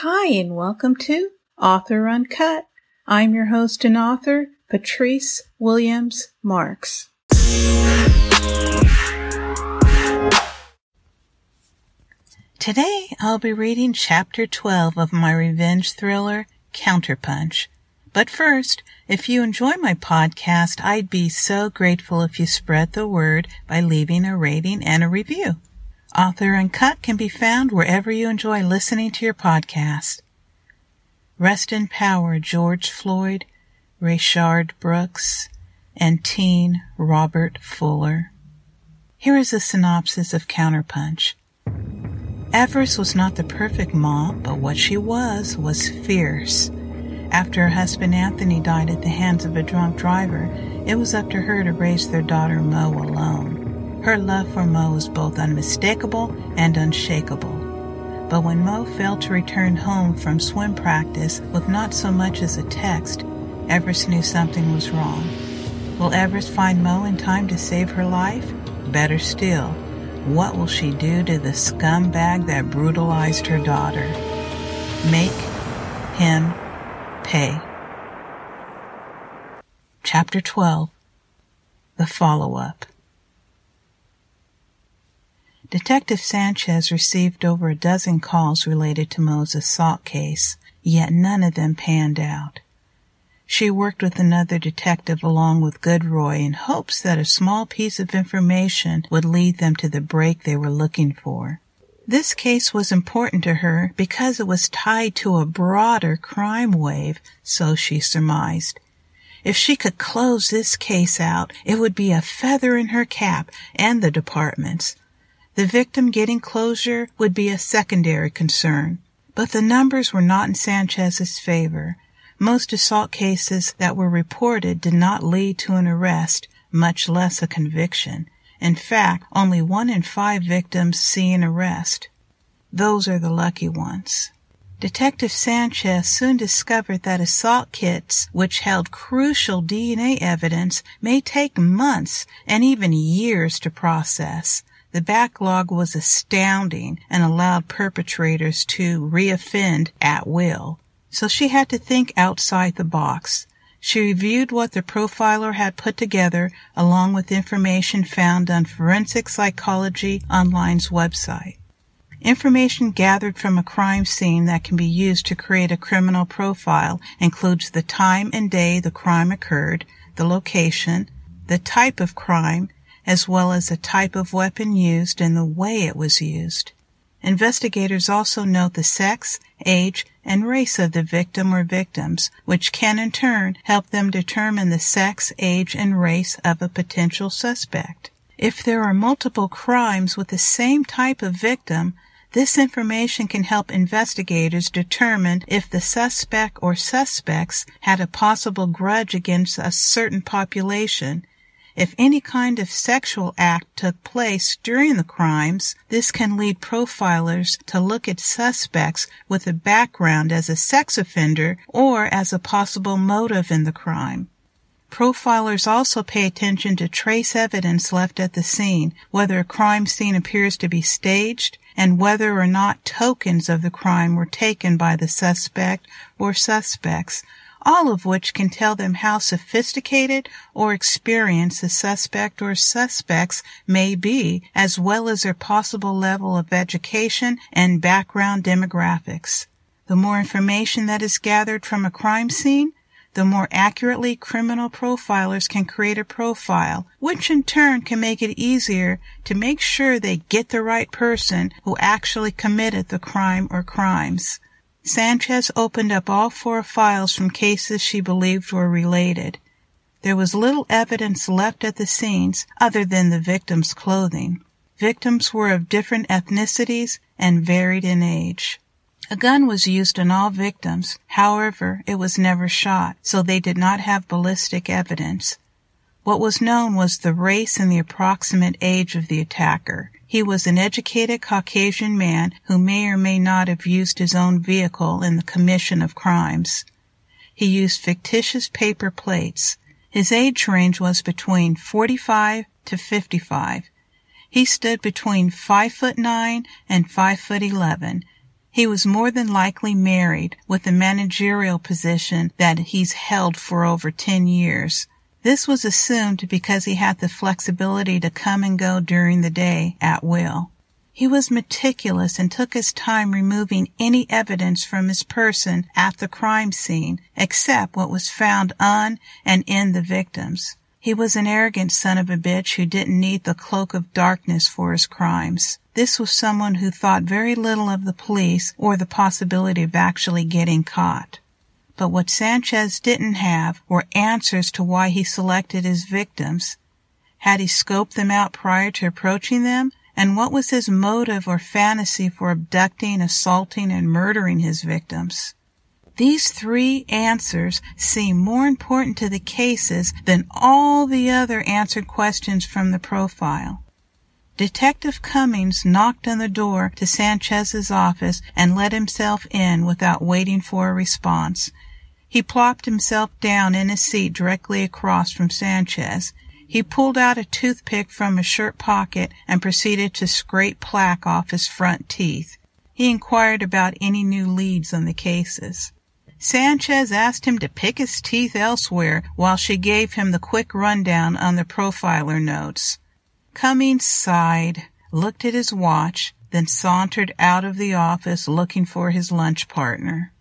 Hi, and welcome to Author Uncut. I'm your host and author, Patrice Williams Marks. Today, I'll be reading Chapter 12 of my revenge thriller, Counterpunch. But first, if you enjoy my podcast, I'd be so grateful if you spread the word by leaving a rating and a review. Author Uncut can be found wherever you enjoy listening to your podcast. Rest in power, George Floyd, Rayshard Brooks, and teen Robert Fuller. Here is a synopsis of Counterpunch. Everest was not the perfect mom, but what she was was fierce. After her husband Anthony died at the hands of a drunk driver, it was up to her to raise their daughter Mo alone. Her love for Mo was both unmistakable and unshakable. But when Mo failed to return home from swim practice with not so much as a text, Everest knew something was wrong. Will Everest find Mo in time to save her life? Better still, what will she do to the scumbag that brutalized her daughter? Make him pay. Chapter 12 The Follow Up Detective Sanchez received over a dozen calls related to Mo's assault case, yet none of them panned out. She worked with another detective along with Goodroy in hopes that a small piece of information would lead them to the break they were looking for. This case was important to her because it was tied to a broader crime wave, so she surmised. If she could close this case out, it would be a feather in her cap and the department's. The victim getting closure would be a secondary concern. But the numbers were not in Sanchez's favor. Most assault cases that were reported did not lead to an arrest, much less a conviction. In fact, only one in five victims see an arrest. Those are the lucky ones. Detective Sanchez soon discovered that assault kits, which held crucial DNA evidence, may take months and even years to process. The backlog was astounding and allowed perpetrators to reoffend at will. So she had to think outside the box. She reviewed what the profiler had put together along with information found on Forensic Psychology Online's website. Information gathered from a crime scene that can be used to create a criminal profile includes the time and day the crime occurred, the location, the type of crime, as well as the type of weapon used and the way it was used. Investigators also note the sex, age, and race of the victim or victims, which can in turn help them determine the sex, age, and race of a potential suspect. If there are multiple crimes with the same type of victim, this information can help investigators determine if the suspect or suspects had a possible grudge against a certain population if any kind of sexual act took place during the crimes, this can lead profilers to look at suspects with a background as a sex offender or as a possible motive in the crime. Profilers also pay attention to trace evidence left at the scene, whether a crime scene appears to be staged, and whether or not tokens of the crime were taken by the suspect or suspects, all of which can tell them how sophisticated or experienced the suspect or suspects may be, as well as their possible level of education and background demographics. The more information that is gathered from a crime scene, the more accurately criminal profilers can create a profile, which in turn can make it easier to make sure they get the right person who actually committed the crime or crimes. Sanchez opened up all four files from cases she believed were related. There was little evidence left at the scenes other than the victim's clothing. Victims were of different ethnicities and varied in age. A gun was used on all victims. However, it was never shot, so they did not have ballistic evidence. What was known was the race and the approximate age of the attacker. He was an educated Caucasian man who may or may not have used his own vehicle in the commission of crimes. He used fictitious paper plates. His age range was between 45 to 55. He stood between 5 foot 9 and 5 foot 11. He was more than likely married with a managerial position that he's held for over 10 years. This was assumed because he had the flexibility to come and go during the day at will. He was meticulous and took his time removing any evidence from his person at the crime scene except what was found on and in the victims. He was an arrogant son of a bitch who didn't need the cloak of darkness for his crimes. This was someone who thought very little of the police or the possibility of actually getting caught. But what Sanchez didn't have were answers to why he selected his victims. Had he scoped them out prior to approaching them? And what was his motive or fantasy for abducting, assaulting, and murdering his victims? These three answers seem more important to the cases than all the other answered questions from the profile. Detective Cummings knocked on the door to Sanchez's office and let himself in without waiting for a response. He plopped himself down in a seat directly across from Sanchez. He pulled out a toothpick from his shirt pocket and proceeded to scrape plaque off his front teeth. He inquired about any new leads on the cases. Sanchez asked him to pick his teeth elsewhere while she gave him the quick rundown on the profiler notes. Cummings sighed, looked at his watch, then sauntered out of the office looking for his lunch partner.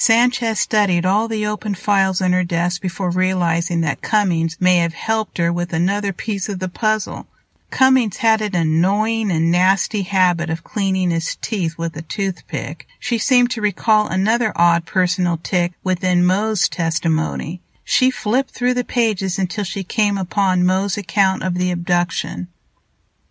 Sanchez studied all the open files on her desk before realizing that Cummings may have helped her with another piece of the puzzle. Cummings had an annoying and nasty habit of cleaning his teeth with a toothpick. She seemed to recall another odd personal tick within Mo's testimony. She flipped through the pages until she came upon Mo's account of the abduction.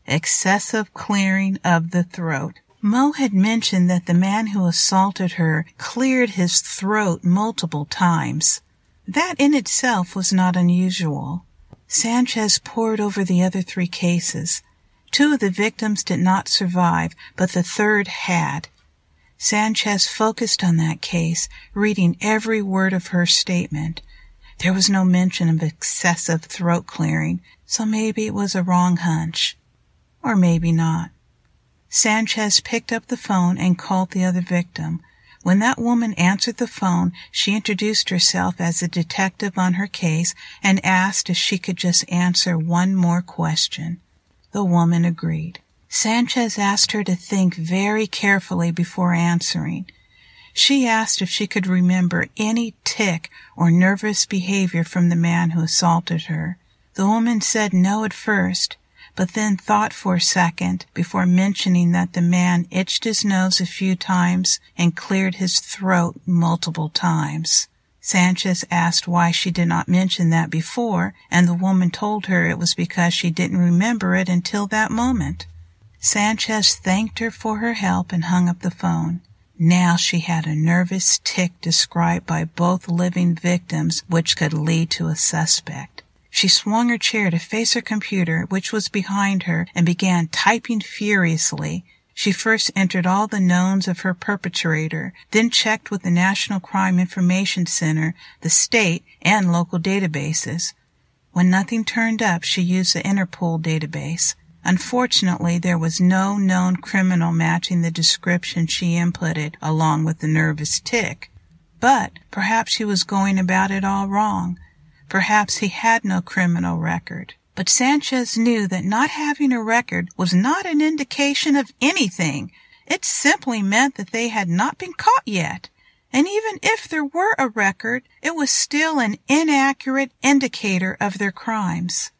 Excessive clearing of the throat. Mo had mentioned that the man who assaulted her cleared his throat multiple times. That in itself was not unusual. Sanchez pored over the other three cases. Two of the victims did not survive, but the third had. Sanchez focused on that case, reading every word of her statement. There was no mention of excessive throat clearing, so maybe it was a wrong hunch. Or maybe not. Sanchez picked up the phone and called the other victim. When that woman answered the phone, she introduced herself as a detective on her case and asked if she could just answer one more question. The woman agreed. Sanchez asked her to think very carefully before answering. She asked if she could remember any tic or nervous behavior from the man who assaulted her. The woman said no at first, but then thought for a second before mentioning that the man itched his nose a few times and cleared his throat multiple times. Sanchez asked why she did not mention that before, and the woman told her it was because she didn't remember it until that moment. Sanchez thanked her for her help and hung up the phone. Now she had a nervous tic described by both living victims which could lead to a suspect. She swung her chair to face her computer, which was behind her, and began typing furiously. She first entered all the knowns of her perpetrator, then checked with the National Crime Information Center, the state, and local databases. When nothing turned up, she used the Interpol database. Unfortunately, there was no known criminal matching the description she inputted along with the nervous tic. But perhaps she was going about it all wrong. Perhaps he had no criminal record. But Sanchez knew that not having a record was not an indication of anything. It simply meant that they had not been caught yet. And even if there were a record, it was still an inaccurate indicator of their crimes.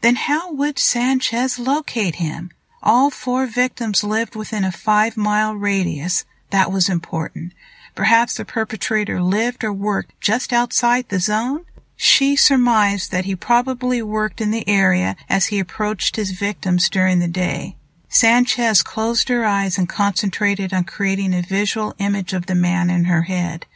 Then how would Sanchez locate him? All four victims lived within a five mile radius. That was important. Perhaps the perpetrator lived or worked just outside the zone? She surmised that he probably worked in the area as he approached his victims during the day. Sanchez closed her eyes and concentrated on creating a visual image of the man in her head.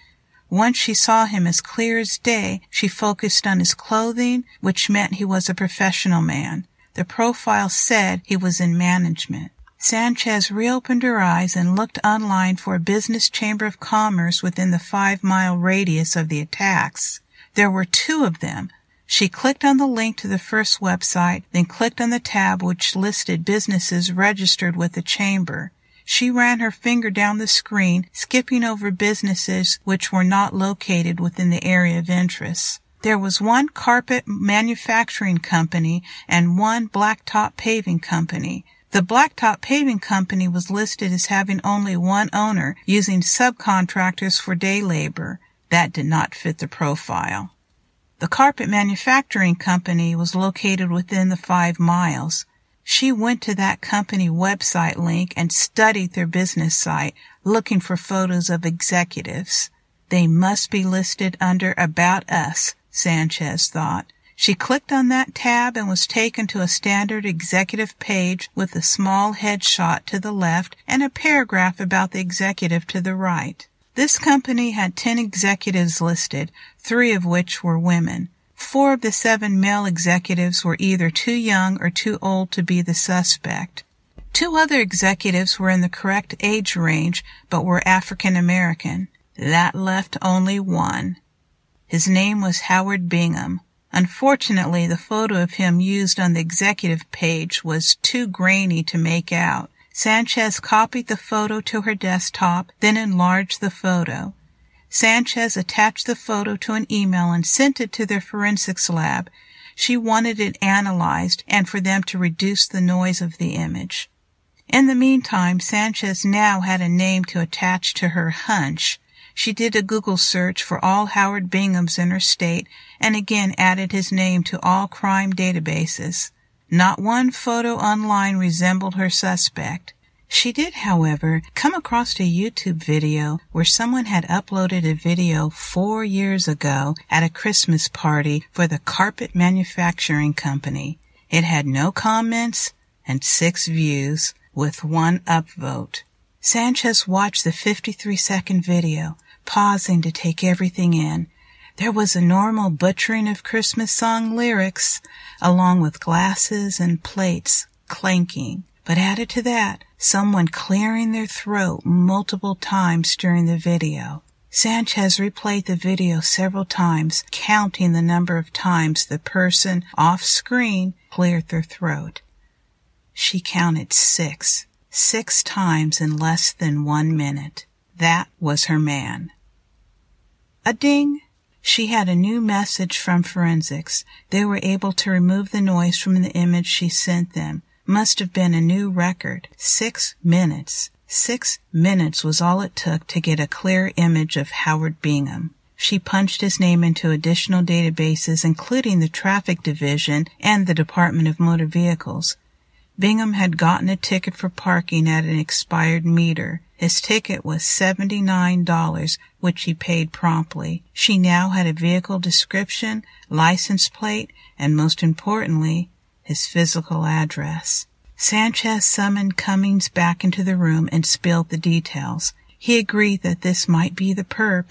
Once she saw him as clear as day, she focused on his clothing, which meant he was a professional man. The profile said he was in management. Sanchez reopened her eyes and looked online for a business chamber of commerce within the five mile radius of the attacks. There were two of them. She clicked on the link to the first website, then clicked on the tab which listed businesses registered with the chamber. She ran her finger down the screen, skipping over businesses which were not located within the area of interest. There was one carpet manufacturing company and one blacktop paving company. The blacktop paving company was listed as having only one owner, using subcontractors for day labor. That did not fit the profile. The carpet manufacturing company was located within the five miles. She went to that company website link and studied their business site, looking for photos of executives. They must be listed under About Us, Sanchez thought. She clicked on that tab and was taken to a standard executive page with a small headshot to the left and a paragraph about the executive to the right. This company had 10 executives listed, three of which were women. Four of the seven male executives were either too young or too old to be the suspect. Two other executives were in the correct age range but were African American. That left only one. His name was Howard Bingham. Unfortunately, the photo of him used on the executive page was too grainy to make out. Sanchez copied the photo to her desktop, then enlarged the photo. Sanchez attached the photo to an email and sent it to their forensics lab. She wanted it analyzed and for them to reduce the noise of the image. In the meantime, Sanchez now had a name to attach to her hunch. She did a Google search for all Howard Binghams in her state and again added his name to all crime databases. Not one photo online resembled her suspect. She did, however, come across a YouTube video where someone had uploaded a video four years ago at a Christmas party for the carpet manufacturing company. It had no comments and six views with one upvote. Sanchez watched the 53 second video, pausing to take everything in. There was a normal butchering of Christmas song lyrics, along with glasses and plates clanking. But added to that, someone clearing their throat multiple times during the video. Sanchez replayed the video several times, counting the number of times the person off screen cleared their throat. She counted six. Six times in less than one minute. That was her man. A ding! She had a new message from forensics. They were able to remove the noise from the image she sent them. Must have been a new record. Six minutes. Six minutes was all it took to get a clear image of Howard Bingham. She punched his name into additional databases, including the Traffic Division and the Department of Motor Vehicles. Bingham had gotten a ticket for parking at an expired meter. His ticket was $79, which he paid promptly. She now had a vehicle description, license plate, and most importantly, his physical address. Sanchez summoned Cummings back into the room and spilled the details. He agreed that this might be the perp.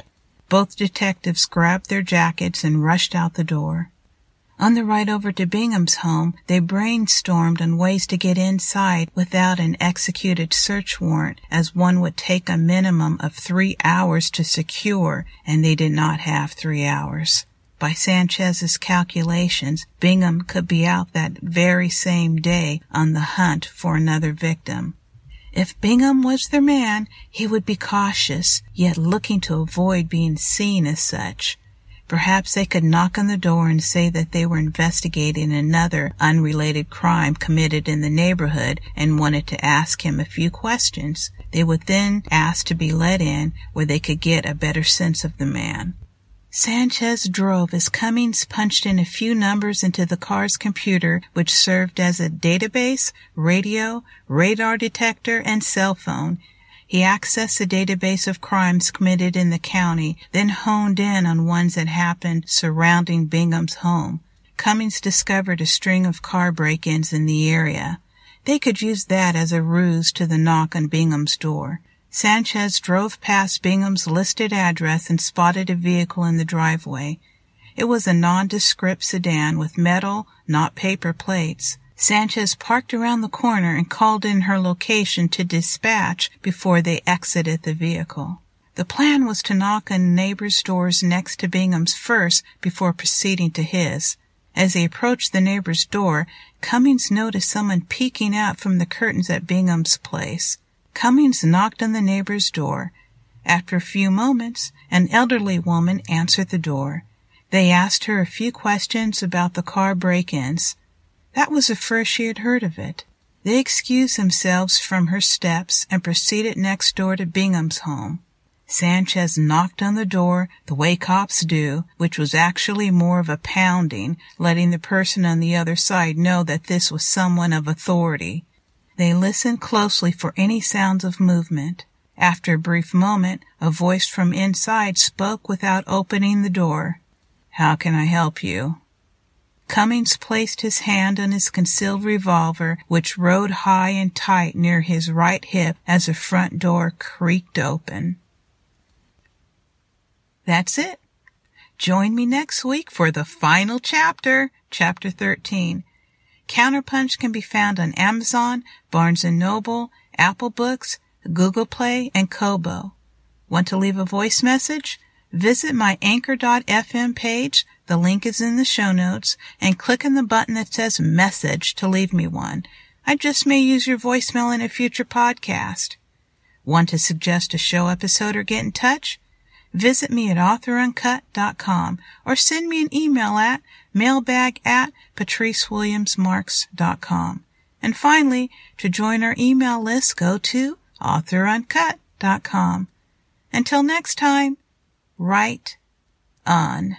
Both detectives grabbed their jackets and rushed out the door. On the ride over to Bingham's home, they brainstormed on ways to get inside without an executed search warrant, as one would take a minimum of three hours to secure, and they did not have three hours. By Sanchez's calculations, Bingham could be out that very same day on the hunt for another victim. If Bingham was their man, he would be cautious, yet looking to avoid being seen as such. Perhaps they could knock on the door and say that they were investigating another unrelated crime committed in the neighborhood and wanted to ask him a few questions. They would then ask to be let in where they could get a better sense of the man. Sanchez drove as Cummings punched in a few numbers into the car's computer, which served as a database, radio, radar detector, and cell phone. He accessed the database of crimes committed in the county, then honed in on ones that happened surrounding Bingham's home. Cummings discovered a string of car break-ins in the area. They could use that as a ruse to the knock on Bingham's door. Sanchez drove past Bingham's listed address and spotted a vehicle in the driveway. It was a nondescript sedan with metal, not paper plates. Sanchez parked around the corner and called in her location to dispatch before they exited the vehicle. The plan was to knock on neighbors' doors next to Bingham's first before proceeding to his. As they approached the neighbor's door, Cummings noticed someone peeking out from the curtains at Bingham's place. Cummings knocked on the neighbor's door. After a few moments, an elderly woman answered the door. They asked her a few questions about the car break-ins. That was the first she had heard of it. They excused themselves from her steps and proceeded next door to Bingham's home. Sanchez knocked on the door the way cops do, which was actually more of a pounding, letting the person on the other side know that this was someone of authority. They listened closely for any sounds of movement. After a brief moment, a voice from inside spoke without opening the door. How can I help you? Cummings placed his hand on his concealed revolver, which rode high and tight near his right hip as the front door creaked open. That's it. Join me next week for the final chapter, Chapter 13. Counterpunch can be found on Amazon, Barnes & Noble, Apple Books, Google Play, and Kobo. Want to leave a voice message? Visit my anchor.fm page, the link is in the show notes, and click on the button that says message to leave me one. I just may use your voicemail in a future podcast. Want to suggest a show episode or get in touch? Visit me at authoruncut.com or send me an email at mailbag at patricewilliamsmarks.com. And finally, to join our email list, go to authoruncut.com. Until next time, write on.